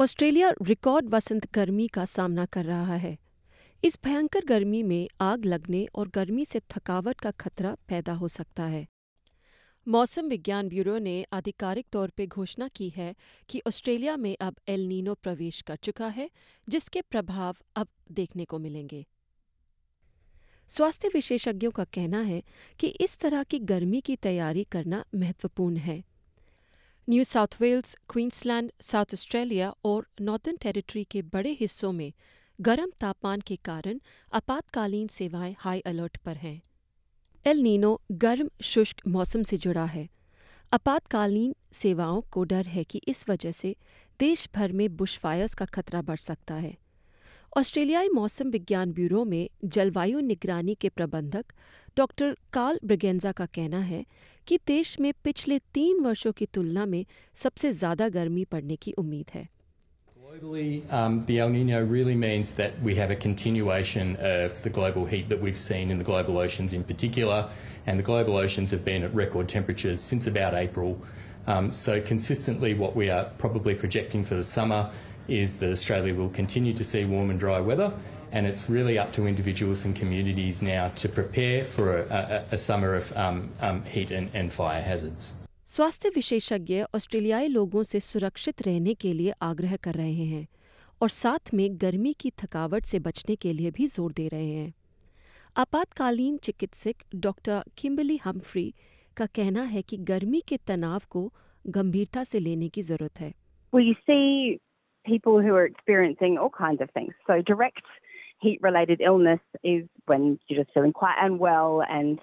Australia record वसंत गर्मी का सामना कर रहा है। इस भयंकर गर्मी में आग लगने और गर्मी से थकावट का खतरा पैदा हो सकता है। मौसम विज्ञान ब्यूरो ने आधिकारिक तौर पर घोषणा की है कि ऑस्ट्रेलिया में अब एल नीनो प्रवेश कर चुका है, जिसके प्रभाव अब देखने को मिलेंगे। स्वास्थ्य विशेषज्ञों का कहना है कि इस तरह की गर्मी की तैयारी करना महत्वपूर्ण है। New South Wales, Queensland, South Australia और नॉर्दर्न टेरिटरी के बड़े हिस्सों में गर्म तापमान के कारण आपातकालीन सेवाएँ हाई अलर्ट पर हैं। एल नीनो गर्म, शुष्क मौसम से जुड़ा है। आपातकालीन सेवाओं को डर है कि इस वजह से देश भर में बुशफायर्स का खतरा बढ़ सकता है। ऑस्ट्रेलियाई मौसम विज्ञान ब्यूरो में जलवायु निगरानी के प्रबंधक डॉक्टर कार्ल ब्रिगेंजा का कहना है कि देश में पिछले तीन वर्षों की तुलना में सबसे ज़्यादा गर्मी पड़ने की उम्मीद है Globally, um, the El Nino really means that we have a continuation of the global heat that we've seen in the global oceans in particular, and the global oceans have been at record temperatures since about April. Um, so, consistently, what we are probably projecting for the summer is that Australia will continue to see warm and dry weather, and it's really up to individuals and communities now to prepare for a, a, a summer of um, um, heat and, and fire hazards. स्वास्थ्य विशेषज्ञ ऑस्ट्रेलियाई लोगों से सुरक्षित रहने के लिए आग्रह कर रहे हैं और साथ में गर्मी की थकावट से बचने के लिए भी जोर दे रहे हैं आपातकालीन चिकित्सक डॉक्टर किम्बली हम्फ्री का कहना है कि गर्मी के तनाव को गंभीरता से लेने की जरूरत है Well, you see people who are experiencing all kinds of things. So, direct heat related illness is when you're just feeling quite unwell and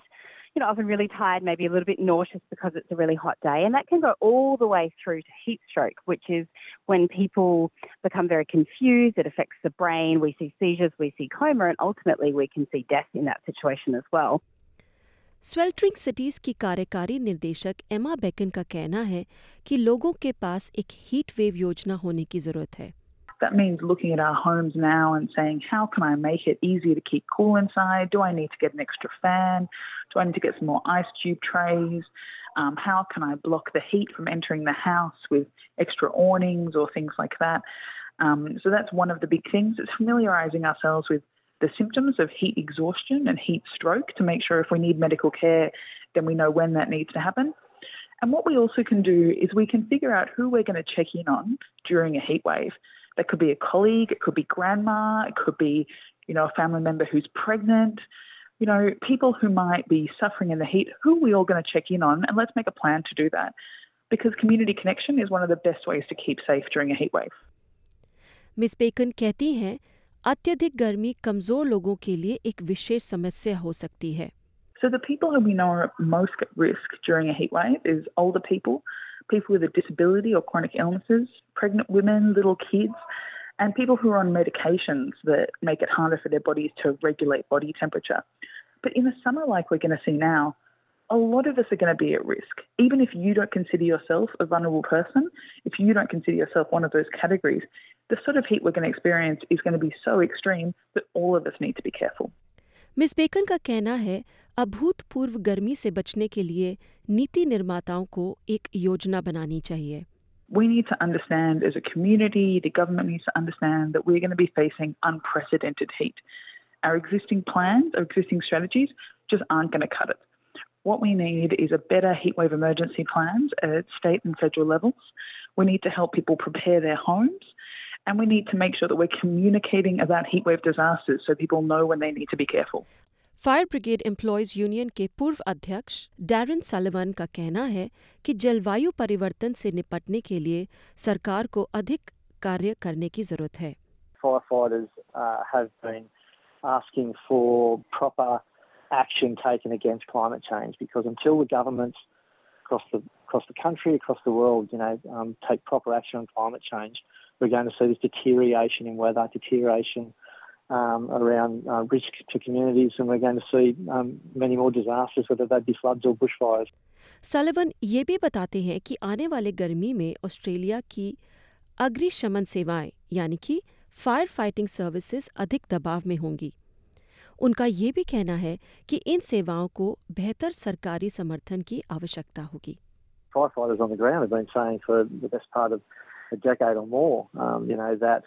you know, often really tired, maybe a little bit nauseous because it's a really hot day. And that can go all the way through to heat stroke, which is when people become very confused. It affects the brain. We see seizures, we see coma, and ultimately we can see death in that situation as well. Sweltering cities की कार्यकारी निर्देशक एमा bacon का कहना है कि लोगों के पास एक हीट वेव योजना होने की जरूरत है That means looking at our homes now and saying, how can I make it easier to keep cool inside? Do I need to get an extra fan? Do I need to get some more ice tube trays? Um, how can I block the heat from entering the house with extra awnings or things like that? Um, so that's one of the big things. It's familiarising ourselves with the symptoms of heat exhaustion and heat stroke to make sure if we need medical care, then we know when that needs to happen. And what we also can do is we can figure out who we're going to check in on during a heat wave. That could be a colleague, it could be grandma, it could be, you know, a family member who's pregnant, you know, people who might be suffering in the heat, who are we all going to check in on? And let's make a plan to do that. Because community connection is one of the best ways to keep safe during a heat wave. Miss Bacon कहती हैं अत्यधिक गर्मी कमजोर लोगों के लिए एक विशेष समस्या हो सकती है So the people who we know are most at risk during a heat wave is older people, people with a disability or chronic illnesses, pregnant women, little kids, and people who are on medications that make it harder for their bodies to regulate body temperature. But in a summer like we're going to see now, a lot of us are going to be at risk. Even if you don't consider yourself a vulnerable person, if you don't consider yourself one of those categories, the sort of heat we're going to experience is going to be so extreme that all of us need to be careful. Miss Bacon का कहना है अभूतपूर्व गर्मी से बचने के लिए नीति निर्माताओं को एक योजना बनानी चाहिए We need to understand as a community, the government needs to understand that we're going to be facing unprecedented heat. Our existing plans, our existing strategies just aren't going to cut it. What we need is a better heatwave emergency plans at state and federal levels. We need to help people prepare their homes and we need to make sure that we're communicating about heatwave disasters so people know when they need to be careful. Fire brigade employees union के पूर्व अध्यक्ष Darren Sullivan का कहना है कि जलवायु परिवर्तन से निपटने के लिए सरकार को अधिक कार्य करने की जरूरत है Firefighters uh, have been asking for proper action taken against climate change because until the governments across the across the country, across the world, you know, um, take proper action on climate change, we're going to see this deterioration in weather, deterioration um, around uh, risk to communities, and we're going to see um, many more disasters, whether they be floods or bushfires. Sullivan ये भी बताते हैं कि आने वाले गर्मी में Australia की अग्निशमन सेवाएं यानी कि फायर फाइटिंग सर्विसेज अधिक दबाव में होंगी उनका ये भी कहना है कि इन सेवाओं को बेहतर सरकारी समर्थन की आवश्यकता होगी Firefighters on the ground have been saying for the best part of a decade or more, um, you know, that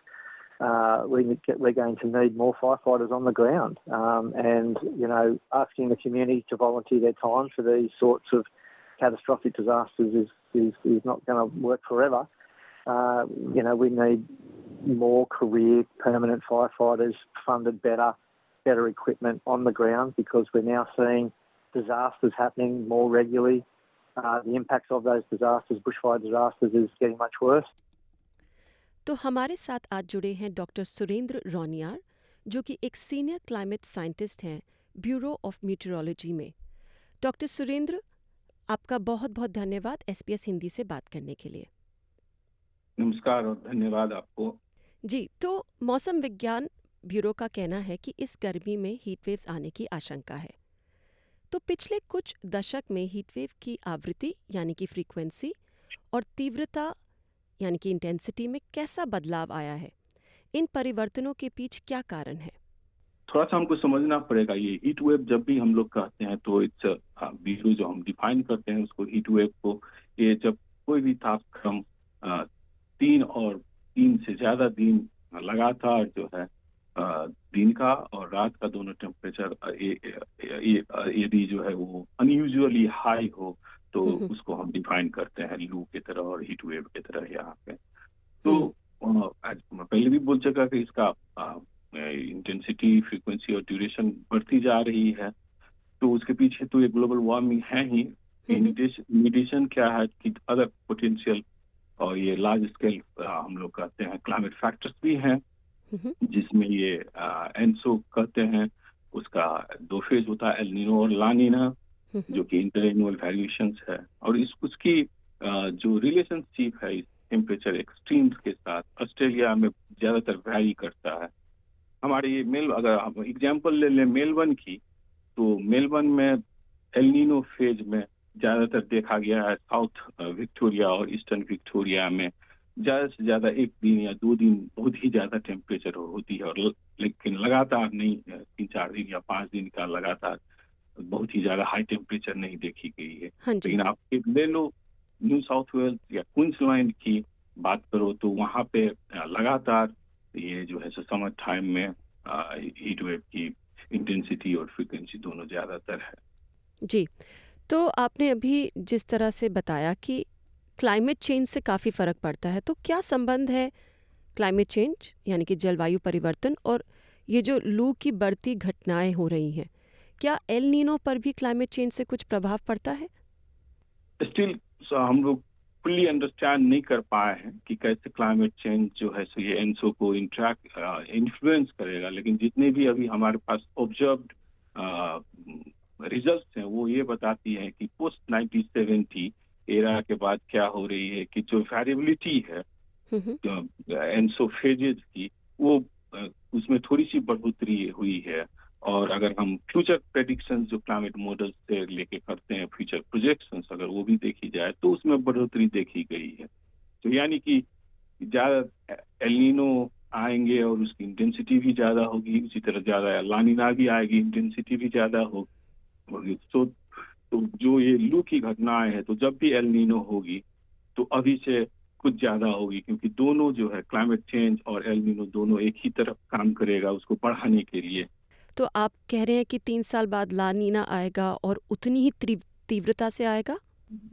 uh, we, we're going to need more firefighters on the ground. Um, and, you know, asking the community to volunteer their time for these sorts of catastrophic disasters is, is, is not going to work forever. Uh, you know, we need more career permanent firefighters funded better, better equipment on the ground because we're now seeing disasters happening more regularly. Uh, the impacts of those disasters, bushfire disasters, is getting much worse. तो हमारे साथ आज जुड़े हैं doctor Surendra Roniyar जो कि एक senior climate scientist हैं ब्यूरो ऑफ़ मीटरोलॉजी में। डॉक्टर सुरेंद्र आपका बहुत बहुत धन्यवाद एसपीएस हिंदी से बात करने के लिए। नमस्कार और धन्यवाद आपको। जी तो मौसम विज्ञान ब्यूरो का कहना है कि इस गर्मी में हीट वेव्स आने की आशंका है। तो पिछले कुछ दशक में हीट वेव की आवृत्ति यानी कि फ्रीक्वेंसी और तीव्रता यानी कि इंटेंसिटी में कैसा बदलाव आया है इन परिवर्तनों के पीछे क्या कारण है थोड़ा सा हमको समझना पड़ेगा ये हीट वेव जब भी हम लोग कहते हैं तो इट्स जो हम डिफाइन करते हैं उसको हीट वेव को ये जब कोई भी तापक्रम तीन और तीन से ज़्यादा दिन लगातार जो है दिन का और रात का दोनों टेम्परेचर यदि जो है वो अनयूजुअली हाई हो तो उसको हम डिफाइन करते हैं लू की तरह और हीट वेव की तरह यहाँ पे। तो मैं पहले भी बोल चुका कि इसका इंटेंसिटी फ्रीक्वेंसी और ड्यूरेशन बढ़ती जा रही है। तो उसके पीछे तो ये ग्लोबल वार्मिंग है ही। मेडिटेशन क्या है कि अदर पोटेंशियल और ये लार्ज स्केल हम लोग कहते हैं क्लाइमेट फैक्टर्स भी हैं। जिसमें ये एनसो कहते हैं उसका दो फ़ेज़ होता है एलनिनो और लानिना जो कि इंटर एनुअल वेरिएशन है, और इस उसकी जो रिलेशनशिप है इस टेम्परेचर एक्सट्रीम्स के साथ ऑस्ट्रेलिया में ज़्यादातर वैरी करता है। हमारे ये मेल, अगर हम एग्ज़ाम्पल ले लें मेलबर्न की तो मेलबर्न में एलिनो फ़ेज़ में ज़्यादातर देखा गया है साउथ विक्टोरिया और ईस्टर्न विक्टोरिया में। ज़्यादा से ज़्यादा एक दिन या दो दिन बहुत ही ज़्यादा टेम्परेचर होती है, और लेकिन लगातार नहीं, तीन चार दिन या पाँच दिन का लगातार बहुत ही ज़्यादा हाई टेम्परेचर नहीं देखी गई है। हाँ लेकिन आप एक ले लो न्यू साउथ वेल्स या क्वींसलैंड की बात करो तो वहाँ पे लगातार ये जो है सो समर टाइम में हीट वेव की इंटेंसिटी और फ्रिक्वेंसी दोनों ज़्यादातर है। जी तो आपने अभी जिस तरह से बताया कि क्लाइमेट चेंज से काफ़ी फ़र्क पड़ता है तो क्या संबंध है क्लाइमेट चेंज यानी कि जलवायु परिवर्तन और ये जो लू की बढ़ती घटनाएँ हो रही हैं क्या एल नीनो पर भी क्लाइमेट चेंज से कुछ प्रभाव पड़ता है? स्टिल हम लोग फुल्ली अंडरस्टैंड नहीं कर पाए हैं कि कैसे क्लाइमेट चेंज जो है सो ये एनसो को इंट्रैक्ट इन्फ्लुएंस करेगा। लेकिन जितने भी अभी हमारे पास ऑब्ज़र्व रिजल्ट्स हैं वो ये बताती हैं कि पोस्ट 1970 एरा के बाद क्या हो रही है कि जो वेरिएबिलिटी है एनसो फेजेज की वो उसमें थोड़ी सी बढ़ोतरी हुई है। और अगर हम फ्यूचर प्रेडिक्शन जो क्लाइमेट मॉडल से लेके करते हैं फ्यूचर प्रोजेक्शन अगर वो भी देखी जाए तो उसमें बढ़ोतरी देखी गई है। तो यानी कि ज़्यादा एलिनो आएँगे और उसकी इंटेंसिटी भी ज़्यादा होगी, उसी तरह ज़्यादा लानिना भी आएगी इंटेंसिटी भी ज़्यादा होगी। तो तो जो ये लू की घटनाएँ हैं तो जब भी एलिनो होगी तो अभी से कुछ ज़्यादा होगी, क्योंकि दोनों जो है क्लाइमेट चेंज और एलिनो दोनों एक ही तरफ़ काम करेगा उसको बढ़ाने के लिए। तो आप कह रहे हैं कि तीन साल बाद लानीना आएगा और उतनी ही तीव्रता से आएगा?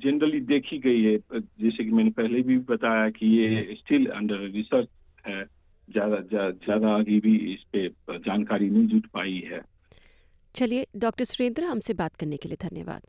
जनरली देखी गई है जैसे कि मैंने पहले भी बताया कि ये स्टिल अंडर रिसर्च है ज़्यादा ज़्यादा आगे भी इस पे जानकारी नहीं जुट पाई है। चलिए डॉक्टर सुरेंद्र हमसे बात करने के लिए धन्यवाद।